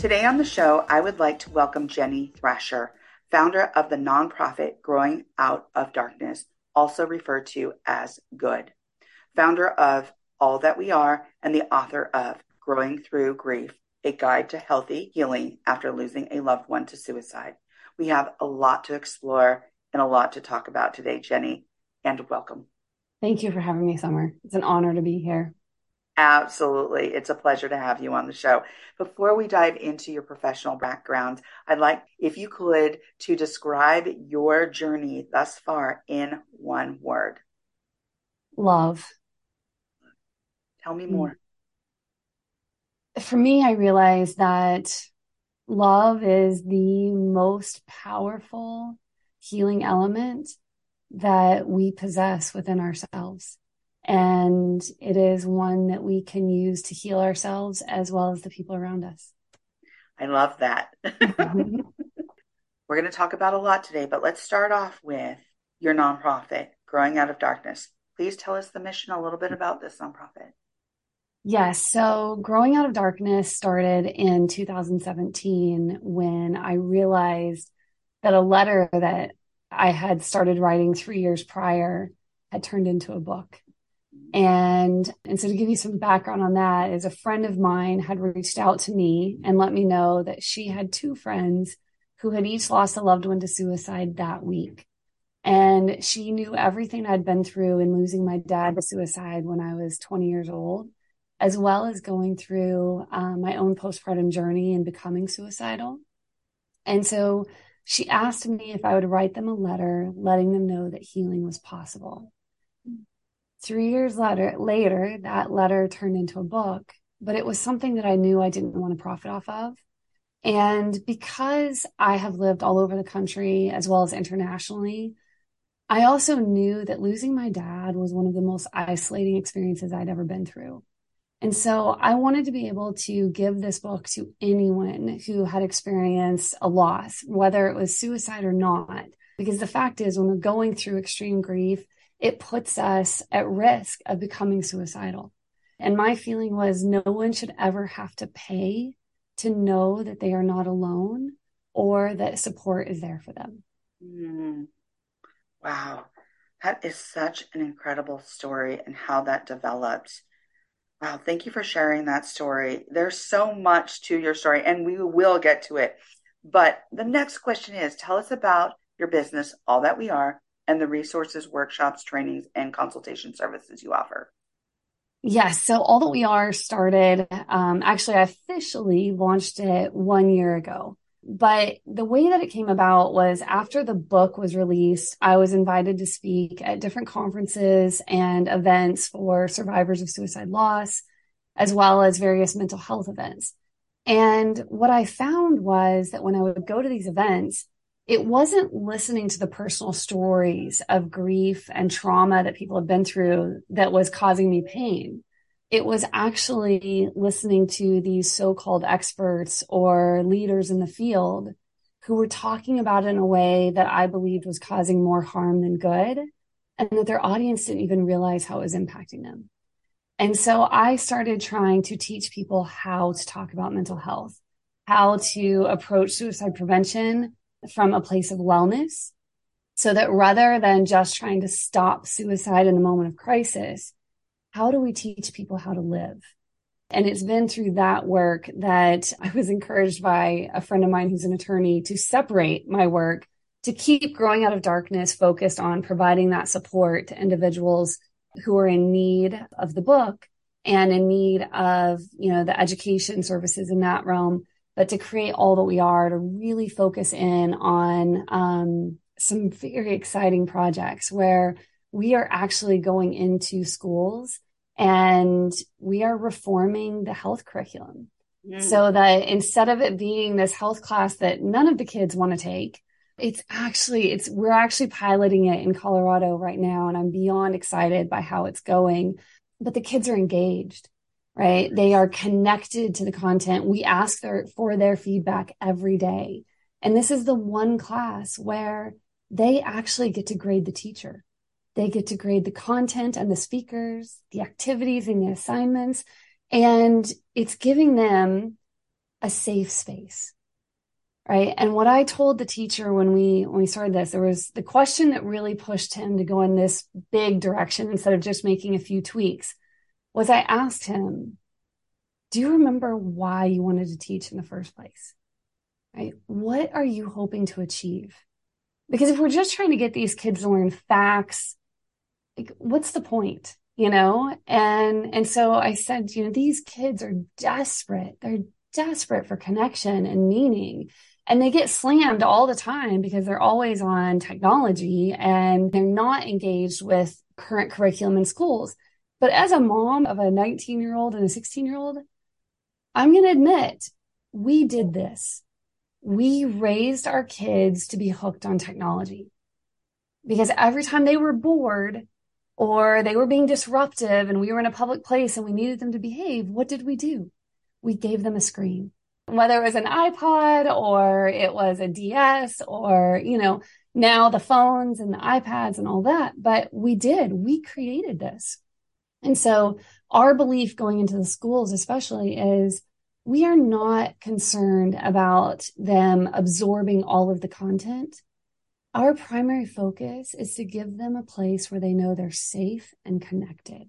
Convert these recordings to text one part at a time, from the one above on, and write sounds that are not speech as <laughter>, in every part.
Today on the show, I would like to welcome Jenny Thrasher, founder of the nonprofit Growing Out of Darkness, also referred to as GOOD, founder of All That We Are, and the author of Growing Through Grief, a guide to healthy healing after losing a loved one to suicide. We have a lot to explore and a lot to talk about today, Jenny, and welcome. Thank you for having me, Summer. It's an honor to be here. Absolutely. It's a pleasure to have you on the show. Before we dive into your professional background, I'd like, if you could, to describe your journey thus far in one word. Love. Tell me more. Mm. For me, I realized that love is the most powerful healing element that we possess within ourselves. And it is one that we can use to heal ourselves as well as the people around us. I love that. Mm-hmm. <laughs> We're going to talk about a lot today, but let's start off with your nonprofit, Growing Out of Darkness. Please tell us the mission a little bit about this nonprofit. Yes. So Growing Out of Darkness started in 2017 when I realized that a letter that I had started writing three years prior had turned into a book. And, and so to give you some background on that is a friend of mine had reached out to me and let me know that she had two friends who had each lost a loved one to suicide that week. And she knew everything I'd been through in losing my dad to suicide when I was 20 years old, as well as going through um, my own postpartum journey and becoming suicidal. And so she asked me if I would write them a letter letting them know that healing was possible. Three years later, later, that letter turned into a book, but it was something that I knew I didn't want to profit off of. And because I have lived all over the country as well as internationally, I also knew that losing my dad was one of the most isolating experiences I'd ever been through. And so I wanted to be able to give this book to anyone who had experienced a loss, whether it was suicide or not. Because the fact is, when we're going through extreme grief, it puts us at risk of becoming suicidal. And my feeling was no one should ever have to pay to know that they are not alone or that support is there for them. Mm. Wow. That is such an incredible story and how that developed. Wow. Thank you for sharing that story. There's so much to your story, and we will get to it. But the next question is tell us about your business, All That We Are, and the resources, workshops, trainings, and consultation services you offer. Yes. So all that we are started, um, actually, I officially launched it one year ago. But the way that it came about was after the book was released, I was invited to speak at different conferences and events for survivors of suicide loss, as well as various mental health events. And what I found was that when I would go to these events, it wasn't listening to the personal stories of grief and trauma that people have been through that was causing me pain. It was actually listening to these so-called experts or leaders in the field who were talking about it in a way that I believed was causing more harm than good and that their audience didn't even realize how it was impacting them. And so I started trying to teach people how to talk about mental health, how to approach suicide prevention from a place of wellness so that rather than just trying to stop suicide in the moment of crisis, how do we teach people how to live? And it's been through that work that I was encouraged by a friend of mine who's an attorney to separate my work to keep growing out of darkness focused on providing that support to individuals who are in need of the book and in need of, you know, the education services in that realm but to create all that we are to really focus in on um, some very exciting projects where we are actually going into schools And we are reforming the health curriculum mm. so that instead of it being this health class that none of the kids want to take, it's actually, it's, we're actually piloting it in Colorado right now. And I'm beyond excited by how it's going, but the kids are engaged right? They are connected to the content. We ask their, for their feedback every day. And this is the one class where they actually get to grade the teacher. They get to grade the content and the speakers, the activities and the assignments. And it's giving them a safe space. Right. And what I told the teacher when we, when we started this, there was the question that really pushed him to go in this big direction instead of just making a few tweaks was I asked him, do you remember why you wanted to teach in the first place? Right. What are you hoping to achieve? Because if we're just trying to get these kids to learn facts, like what's the point? You know? And, and so I said, you know, these kids are desperate. They're desperate for connection and meaning. And they get slammed all the time because they're always on technology and they're not engaged with current curriculum in schools. But as a mom of a 19 year old and a 16 year old, I'm going to admit we did this we raised our kids to be hooked on technology because every time they were bored or they were being disruptive and we were in a public place and we needed them to behave, what did we do? We gave them a screen, whether it was an iPod or it was a DS or, you know, now the phones and the iPads and all that. But we did, we created this. And so our belief going into the schools, especially is we are not concerned about them absorbing all of the content. Our primary focus is to give them a place where they know they're safe and connected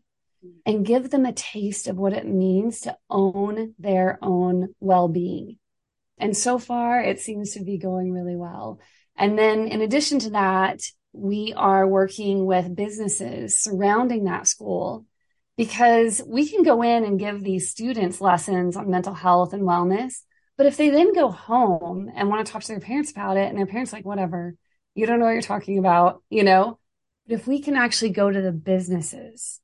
and give them a taste of what it means to own their own well being. And so far, it seems to be going really well. And then, in addition to that, we are working with businesses surrounding that school because we can go in and give these students lessons on mental health and wellness. But if they then go home and want to talk to their parents about it and their parents like, whatever, you don't know what you're talking about, you know, but if we can actually go to the businesses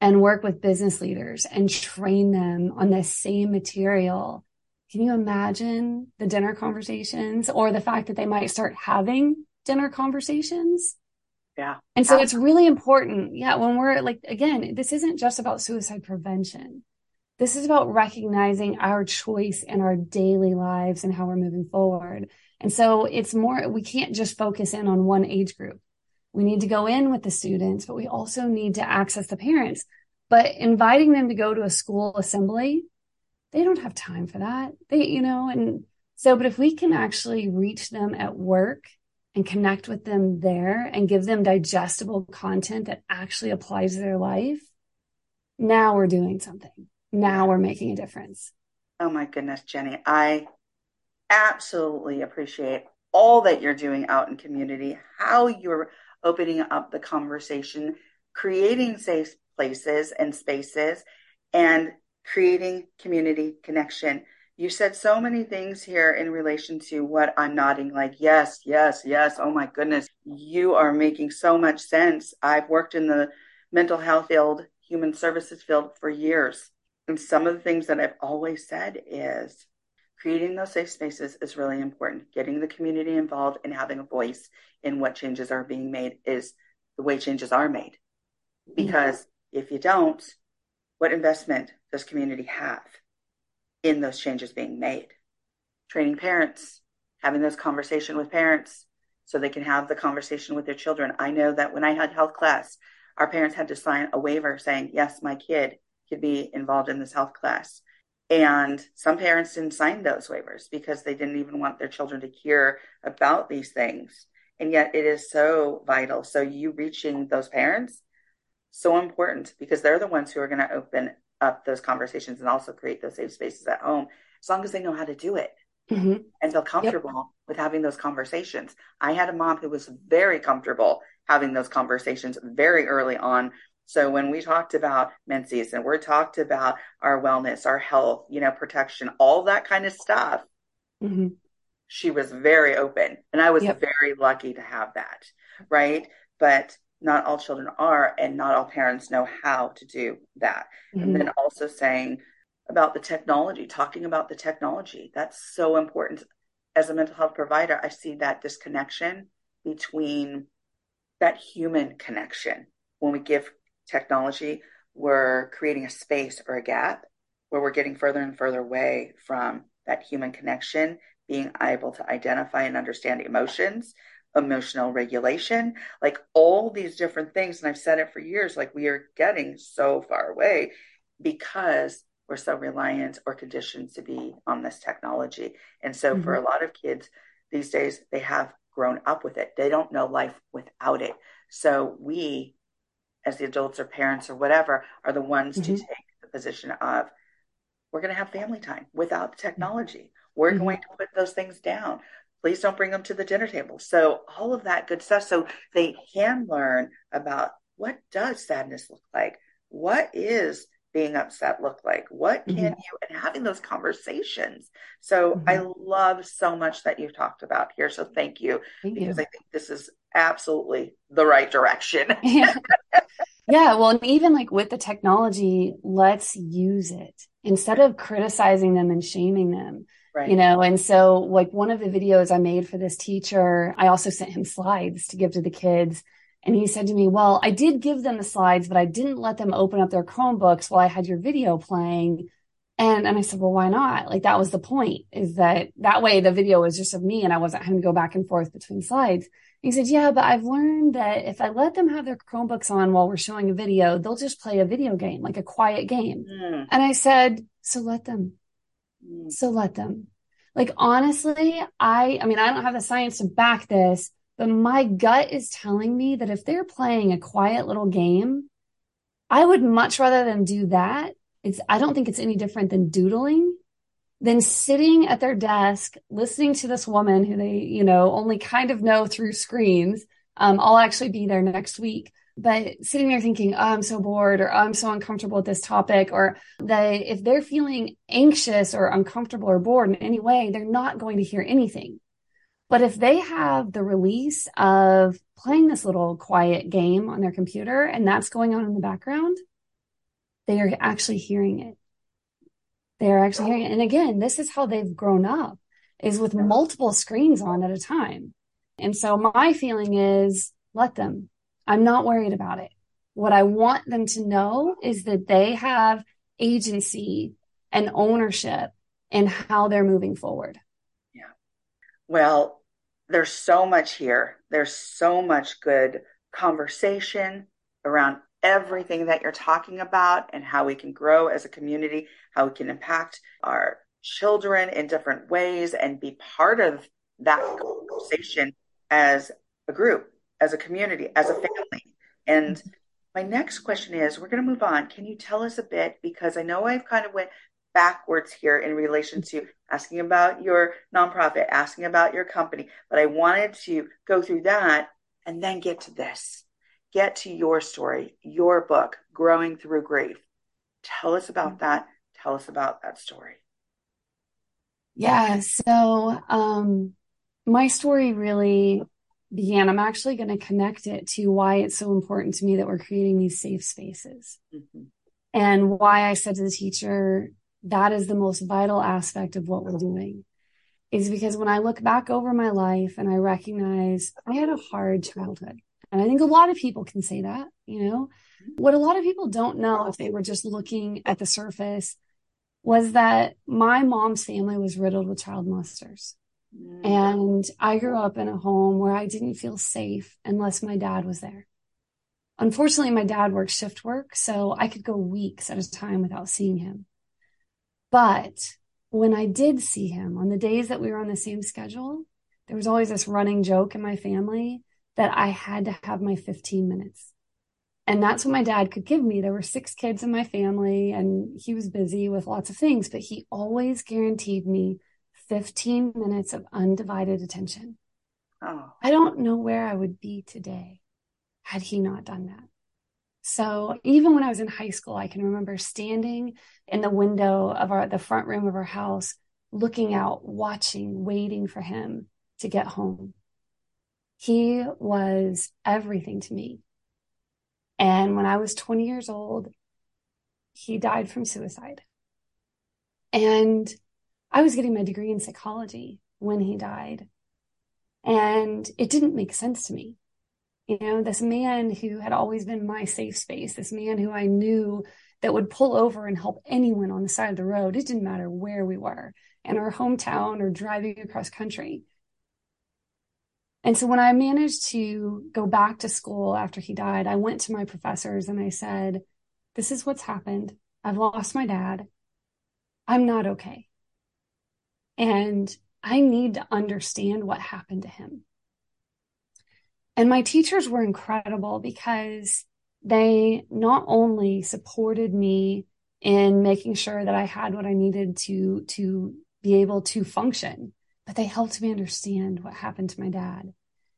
and work with business leaders and train them on this same material, can you imagine the dinner conversations or the fact that they might start having dinner conversations? Yeah. And so it's really important. Yeah. When we're like, again, this isn't just about suicide prevention. This is about recognizing our choice in our daily lives and how we're moving forward. And so it's more, we can't just focus in on one age group. We need to go in with the students, but we also need to access the parents. But inviting them to go to a school assembly, they don't have time for that. They, you know, and so, but if we can actually reach them at work and connect with them there and give them digestible content that actually applies to their life, now we're doing something. Now we're making a difference. Oh my goodness, Jenny. I absolutely appreciate all that you're doing out in community, how you're opening up the conversation, creating safe places and spaces, and creating community connection you said so many things here in relation to what I'm nodding like, yes, yes, yes. Oh my goodness. You are making so much sense. I've worked in the mental health field, human services field for years. And some of the things that I've always said is creating those safe spaces is really important. Getting the community involved and having a voice in what changes are being made is the way changes are made. Because mm-hmm. if you don't, what investment does community have? In those changes being made. Training parents, having those conversation with parents so they can have the conversation with their children. I know that when I had health class, our parents had to sign a waiver saying, yes, my kid could be involved in this health class. And some parents didn't sign those waivers because they didn't even want their children to hear about these things. And yet it is so vital. So you reaching those parents, so important because they're the ones who are going to open up those conversations and also create those safe spaces at home as long as they know how to do it mm-hmm. and feel comfortable yep. with having those conversations. I had a mom who was very comfortable having those conversations very early on. So when we talked about menses and we talked about our wellness, our health, you know, protection, all that kind of stuff, mm-hmm. she was very open. And I was yep. very lucky to have that. Right. But not all children are, and not all parents know how to do that. Mm-hmm. And then also saying about the technology, talking about the technology. That's so important. As a mental health provider, I see that disconnection between that human connection. When we give technology, we're creating a space or a gap where we're getting further and further away from that human connection, being able to identify and understand emotions, emotional regulation, like all these different things. And I've said it for years like we are getting so far away because we're so reliant or conditioned to be on this technology. And so mm-hmm. for a lot of kids these days, they have grown up with it. They don't know life without it. So we, as the adults or parents or whatever, are the ones mm-hmm. to take the position of we're going to have family time without the technology. We're mm-hmm. going to put those things down. Please don't bring them to the dinner table. So all of that good stuff. So they can learn about what does sadness look like? What is being upset look like? What can mm-hmm. you and having those conversations? So mm-hmm. I love so much that you've talked about here. So thank you thank because you. I think this is absolutely the right direction. <laughs> yeah. yeah. Well, even like with the technology, let's use it instead of criticizing them and shaming them. Right. You know, and so like one of the videos I made for this teacher, I also sent him slides to give to the kids and he said to me, Well, I did give them the slides, but I didn't let them open up their Chromebooks while I had your video playing. And, and I said, Well, why not? Like, that was the point is that that way the video was just of me and I wasn't having to go back and forth between slides. And he said, Yeah, but I've learned that if I let them have their Chromebooks on while we're showing a video, they'll just play a video game, like a quiet game. Mm. And I said, So let them. Mm. So let them. Like, honestly, I, I mean, I don't have the science to back this but my gut is telling me that if they're playing a quiet little game, I would much rather than do that. It's, I don't think it's any different than doodling than sitting at their desk, listening to this woman who they, you know, only kind of know through screens. Um, I'll actually be there next week, but sitting there thinking, oh, I'm so bored or oh, I'm so uncomfortable with this topic, or they, if they're feeling anxious or uncomfortable or bored in any way, they're not going to hear anything. But if they have the release of playing this little quiet game on their computer and that's going on in the background, they are actually hearing it. They are actually hearing it. And again, this is how they've grown up is with multiple screens on at a time. And so my feeling is let them. I'm not worried about it. What I want them to know is that they have agency and ownership in how they're moving forward. Yeah. Well, there's so much here. There's so much good conversation around everything that you're talking about and how we can grow as a community, how we can impact our children in different ways and be part of that conversation as a group, as a community, as a family. And my next question is we're going to move on. Can you tell us a bit because I know I've kind of went backwards here in relation to asking about your nonprofit, asking about your company, but I wanted to go through that and then get to this. Get to your story, your book, Growing Through Grief. Tell us about that. Tell us about that story. Yeah, so um my story really began. I'm actually going to connect it to why it's so important to me that we're creating these safe spaces. Mm-hmm. And why I said to the teacher, that is the most vital aspect of what we're doing is because when I look back over my life and I recognize I had a hard childhood. And I think a lot of people can say that, you know, what a lot of people don't know if they were just looking at the surface was that my mom's family was riddled with child molesters. Mm. And I grew up in a home where I didn't feel safe unless my dad was there. Unfortunately, my dad worked shift work, so I could go weeks at a time without seeing him. But when I did see him on the days that we were on the same schedule, there was always this running joke in my family that I had to have my 15 minutes. And that's what my dad could give me. There were six kids in my family and he was busy with lots of things, but he always guaranteed me 15 minutes of undivided attention. Oh. I don't know where I would be today had he not done that. So even when I was in high school, I can remember standing in the window of our, the front room of our house, looking out, watching, waiting for him to get home. He was everything to me. And when I was 20 years old, he died from suicide. And I was getting my degree in psychology when he died. And it didn't make sense to me. You know, this man who had always been my safe space, this man who I knew that would pull over and help anyone on the side of the road. It didn't matter where we were in our hometown or driving across country. And so when I managed to go back to school after he died, I went to my professors and I said, This is what's happened. I've lost my dad. I'm not okay. And I need to understand what happened to him. And my teachers were incredible because they not only supported me in making sure that I had what I needed to, to be able to function, but they helped me understand what happened to my dad.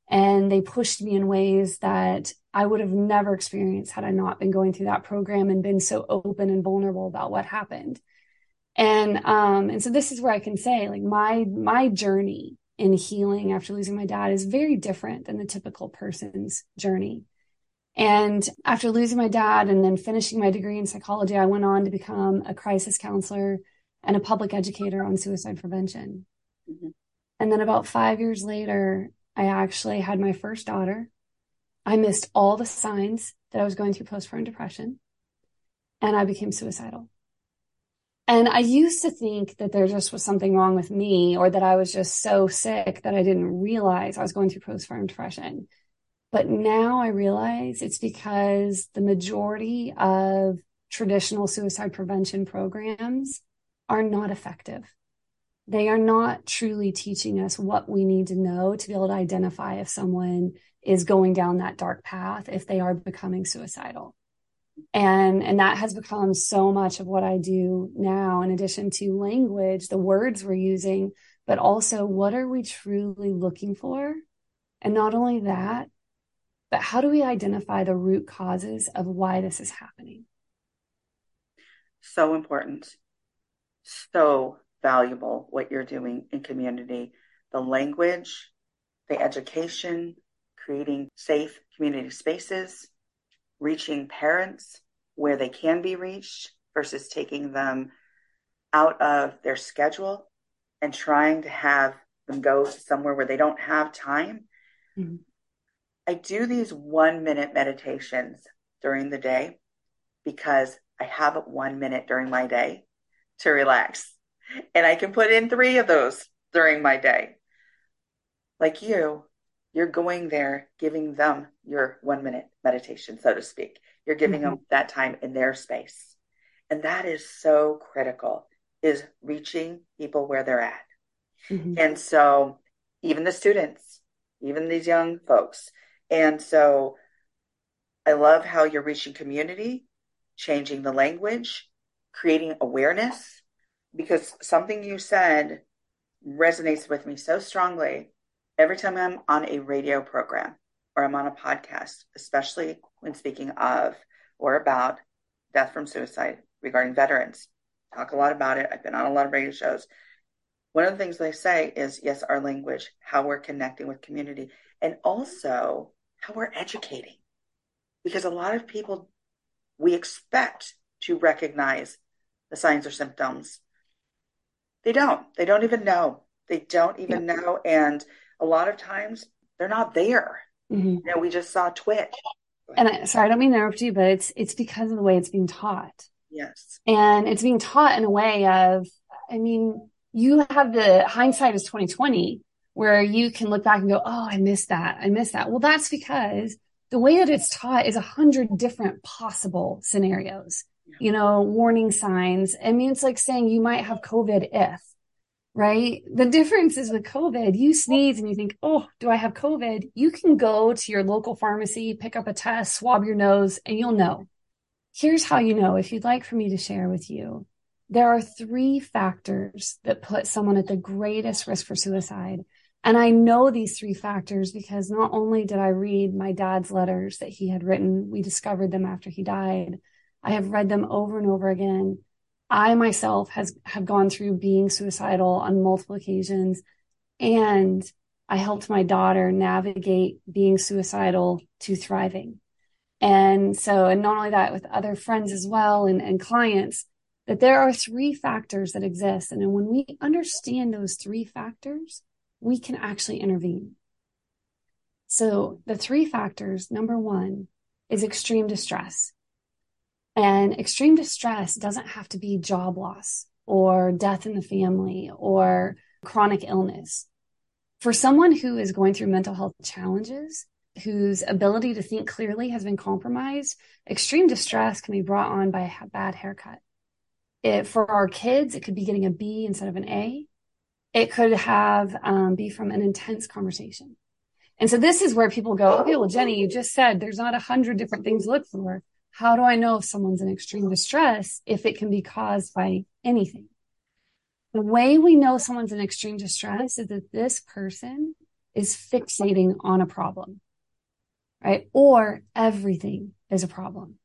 And they pushed me in ways that I would have never experienced had I not been going through that program and been so open and vulnerable about what happened. And, um, and so this is where I can say like my, my journey in healing after losing my dad is very different than the typical person's journey. And after losing my dad and then finishing my degree in psychology, I went on to become a crisis counselor and a public educator on suicide prevention. Mm-hmm. And then about five years later, I actually had my first daughter. I missed all the signs that I was going through postpartum depression and I became suicidal. And I used to think that there just was something wrong with me or that I was just so sick that I didn't realize I was going through postpartum depression. But now I realize it's because the majority of traditional suicide prevention programs are not effective. They are not truly teaching us what we need to know to be able to identify if someone is going down that dark path, if they are becoming suicidal and and that has become so much of what i do now in addition to language the words we're using but also what are we truly looking for? And not only that but how do we identify the root causes of why this is happening? So important. So valuable what you're doing in community. The language the education creating safe community spaces reaching parents where they can be reached versus taking them out of their schedule and trying to have them go somewhere where they don't have time. Mm-hmm. I do these one minute meditations during the day because I have one minute during my day to relax. And I can put in three of those during my day. Like you, you're going there, giving them your one minute meditation, so to speak. You're giving mm-hmm. them that time in their space. And that is so critical is reaching people where they're at. Mm-hmm. And so even the students, even these young folks. And so I love how you're reaching community, changing the language, creating awareness, because something you said resonates with me so strongly every time I'm on a radio program or I'm on a podcast, especially when speaking of or about death from suicide regarding veterans, talk a lot about it. I've been on a lot of radio shows. One of the things they say is yes, our language, how we're connecting with community, and also how we're educating. Because a lot of people, we expect to recognize the signs or symptoms. They don't. They don't even know. They don't even yeah. know. And a lot of times they're not there. Mm-hmm. You know, we just saw Twitch. And I, sorry, I don't mean to interrupt you, but it's it's because of the way it's being taught. Yes. And it's being taught in a way of, I mean, you have the hindsight is 2020 where you can look back and go, Oh, I missed that. I missed that. Well, that's because the way that it's taught is a hundred different possible scenarios, yeah. you know, warning signs. I mean, it's like saying you might have COVID if, right? The difference is with COVID, you sneeze and you think, oh, do I have COVID? You can go to your local pharmacy, pick up a test, swab your nose, and you'll know. Here's how you know if you'd like for me to share with you. There are three factors that put someone at the greatest risk for suicide. And I know these three factors because not only did I read my dad's letters that he had written, we discovered them after he died. I have read them over and over again. I myself has have gone through being suicidal on multiple occasions and I helped my daughter navigate being suicidal to thriving. And so, and not only that, with other friends as well and, and clients, that there are three factors that exist. And when we understand those three factors, we can actually intervene. So the three factors, number one is extreme distress. And extreme distress doesn't have to be job loss or death in the family or chronic illness. For someone who is going through mental health challenges, whose ability to think clearly has been compromised, extreme distress can be brought on by a bad haircut. It, for our kids, it could be getting a B instead of an A. It could have um, be from an intense conversation. And so this is where people go, okay, well, Jenny, you just said there's not a hundred different things to look for. How do I know if someone's in extreme distress if it can be caused by anything? The way we know someone's in extreme distress is that this person is fixating on a problem, right? Or everything is a problem.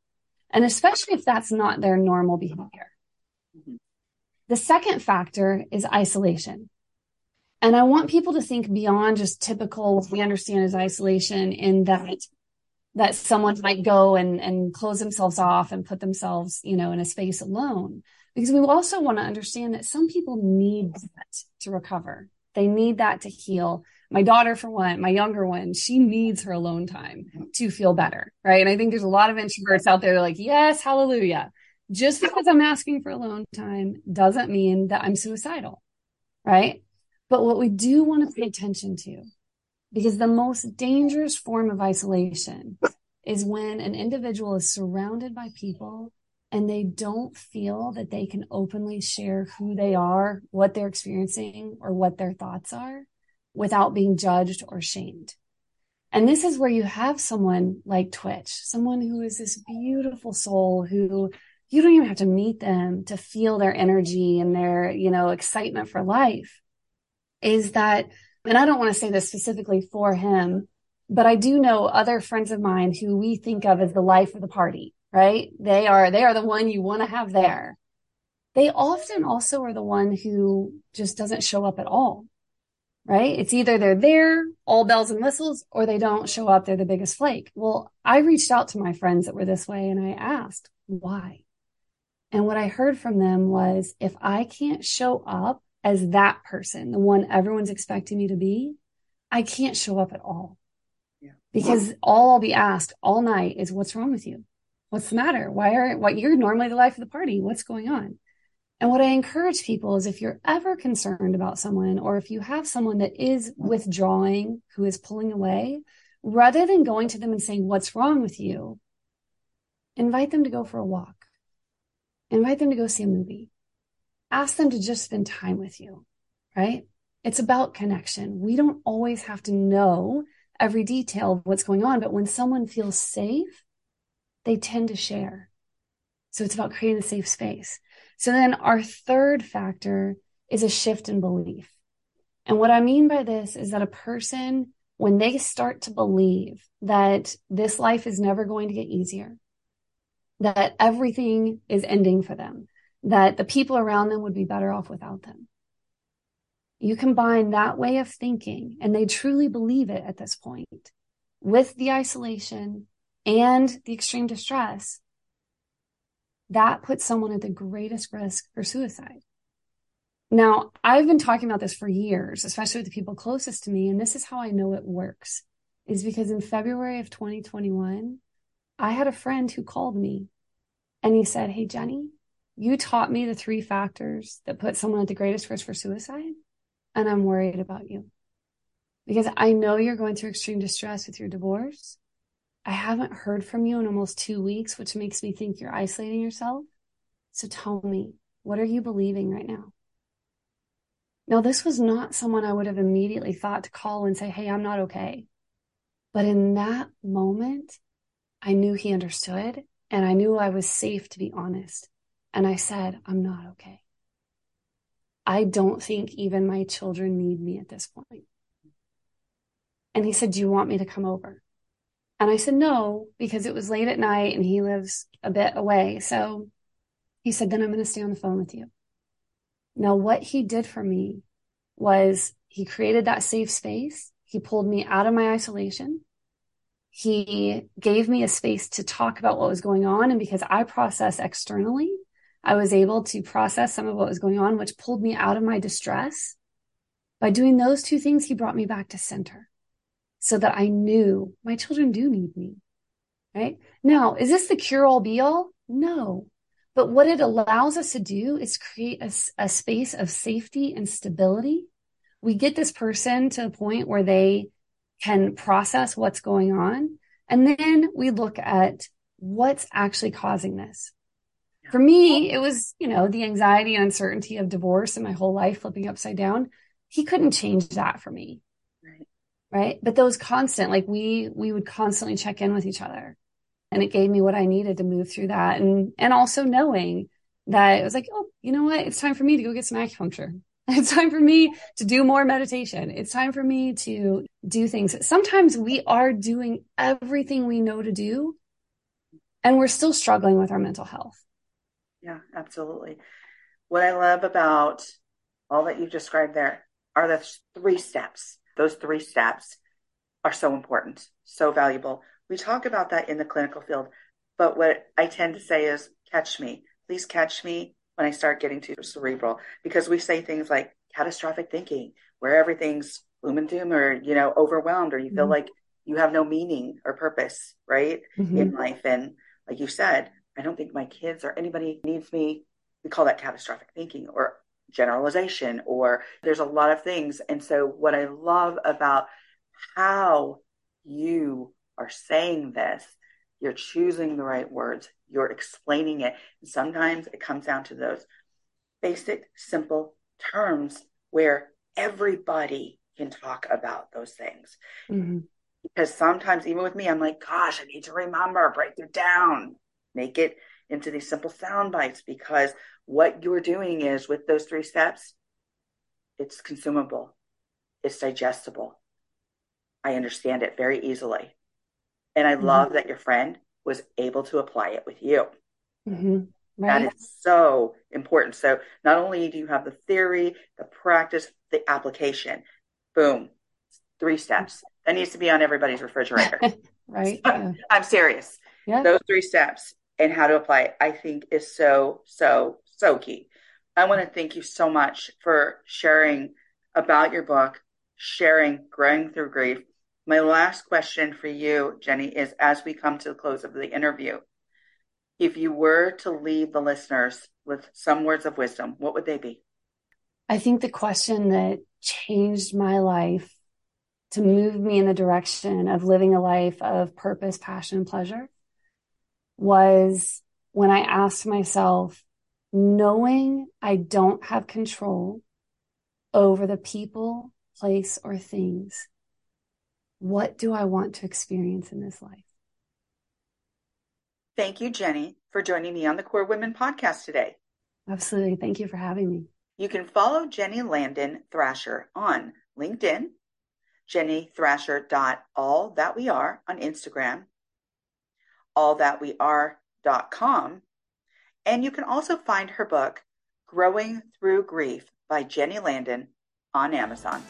And especially if that's not their normal behavior. Mm-hmm. The second factor is isolation. And I want people to think beyond just typical what we understand as isolation in that that someone might go and, and close themselves off and put themselves, you know, in a space alone. Because we also want to understand that some people need that to recover. They need that to heal. My daughter, for one, my younger one, she needs her alone time to feel better. Right. And I think there's a lot of introverts out there like, yes, hallelujah. Just because I'm asking for alone time doesn't mean that I'm suicidal. Right. But what we do want to pay attention to, because the most dangerous form of isolation is when an individual is surrounded by people and they don't feel that they can openly share who they are, what they're experiencing, or what their thoughts are without being judged or shamed. And this is where you have someone like Twitch, someone who is this beautiful soul who you don't even have to meet them to feel their energy and their, you know, excitement for life is that, and I don't want to say this specifically for him, but I do know other friends of mine who we think of as the life of the party, right? They are, they are the one you want to have there. They often also are the one who just doesn't show up at all, right? It's either they're there, all bells and whistles, or they don't show up. They're the biggest flake. Well, I reached out to my friends that were this way and I asked why. And what I heard from them was if I can't show up as that person, the one everyone's expecting me to be, I can't show up at all. Yeah. Because all I'll be asked all night is what's wrong with you? What's the matter? Why are what you're normally the life of the party? What's going on? And what I encourage people is if you're ever concerned about someone or if you have someone that is withdrawing, who is pulling away, rather than going to them and saying, what's wrong with you? Invite them to go for a walk. Invite them to go see a movie ask them to just spend time with you, right? It's about connection. We don't always have to know every detail of what's going on, but when someone feels safe, they tend to share. So it's about creating a safe space. So then our third factor is a shift in belief. And what I mean by this is that a person, when they start to believe that this life is never going to get easier, that everything is ending for them, that the people around them would be better off without them. You combine that way of thinking, and they truly believe it at this point, with the isolation and the extreme distress, that puts someone at the greatest risk for suicide. Now, I've been talking about this for years, especially with the people closest to me, and this is how I know it works, is because in February of 2021, I had a friend who called me and he said, Hey, Jenny, you taught me the three factors that put someone at the greatest risk for suicide. And I'm worried about you because I know you're going through extreme distress with your divorce. I haven't heard from you in almost two weeks, which makes me think you're isolating yourself. So tell me, what are you believing right now? Now, this was not someone I would have immediately thought to call and say, Hey, I'm not okay. But in that moment, I knew he understood and I knew I was safe to be honest. And I said, I'm not okay. I don't think even my children need me at this point. And he said, Do you want me to come over? And I said, No, because it was late at night and he lives a bit away. So he said, Then I'm going to stay on the phone with you. Now, what he did for me was he created that safe space. He pulled me out of my isolation. he gave me a space to talk about what was going on. And because I process externally, I was able to process some of what was going on, which pulled me out of my distress. By doing those two things, he brought me back to center so that I knew my children do need me. Right now, is this the cure all be all? No. But what it allows us to do is create a, a space of safety and stability. We get this person to the point where they can process what's going on. And then we look at what's actually causing this. For me, it was, you know, the anxiety and uncertainty of divorce and my whole life flipping upside down. He couldn't change that for me. Right. Right. But those constant, like we, we would constantly check in with each other and it gave me what I needed to move through that. And, and also knowing that it was like, oh, you know what? It's time for me to go get some acupuncture. <laughs> It's time for me to do more meditation. It's time for me to do things. Sometimes we are doing everything we know to do and we're still struggling with our mental health. Yeah, absolutely. What I love about all that you've described there are the three steps. Those three steps are so important, so valuable. We talk about that in the clinical field, but what I tend to say is catch me. Please catch me when I start getting too cerebral because we say things like catastrophic thinking, where everything's gloom and doom or, you know, overwhelmed or you feel mm-hmm. like you have no meaning or purpose, right, mm-hmm. in life. And like you said, I don't think my kids or anybody needs me. We call that catastrophic thinking or generalization, or there's a lot of things. And so, what I love about how you are saying this you're choosing the right words, you're explaining it. And sometimes it comes down to those basic, simple terms where everybody can talk about those things. Mm-hmm. Because sometimes, even with me, I'm like, gosh, I need to remember, break it down, make it into these simple sound bites. Because what you're doing is with those three steps, it's consumable, it's digestible. I understand it very easily. And I mm-hmm. love that your friend was able to apply it with you. Mm-hmm. Right. That is so important. So not only do you have the theory, the practice, the application, boom, three steps. That needs to be on everybody's refrigerator. <laughs> right. Yeah. <laughs> I'm serious. Yeah. Those three steps and how to apply it, I think is so, so, so key. I want to thank you so much for sharing about your book, sharing Growing Through Grief, my last question for you, Jenny, is as we come to the close of the interview, if you were to leave the listeners with some words of wisdom, what would they be? I think the question that changed my life to move me in the direction of living a life of purpose, passion, and pleasure was when I asked myself, knowing I don't have control over the people, place, or things what do I want to experience in this life? Thank you, Jenny, for joining me on the KORE Women podcast today. Absolutely. Thank you for having me. You can follow Jenny Landon Thrasher on LinkedIn, Jenny Thrasher dot all that we are on Instagram, all that we and you can also find her book, Growing Through Grief by Jenny Landon on Amazon.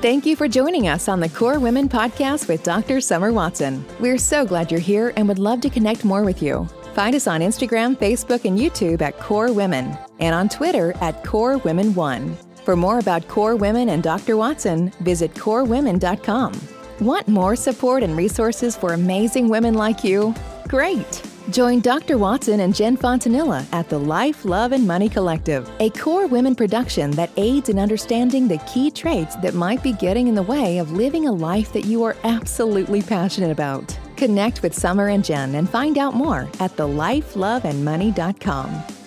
Thank you for joining us on the KORE Women podcast with Dr. Summer Watson. We're so glad you're here and would love to connect more with you. Find us on Instagram, Facebook, and YouTube at KORE Women and on Twitter at KORE Women One. For more about KORE Women and Dr. Watson, visit KOREWomen.com. Want more support and resources for amazing women like you? Great! Join Dr. Watson and Jen Fontanilla at the Life, Love, and Money Collective, a KORE Women production that aids in understanding the key traits that might be getting in the way of living a life that you are absolutely passionate about. Connect with Summer and Jen and find out more at thelifeloveandmoney.com.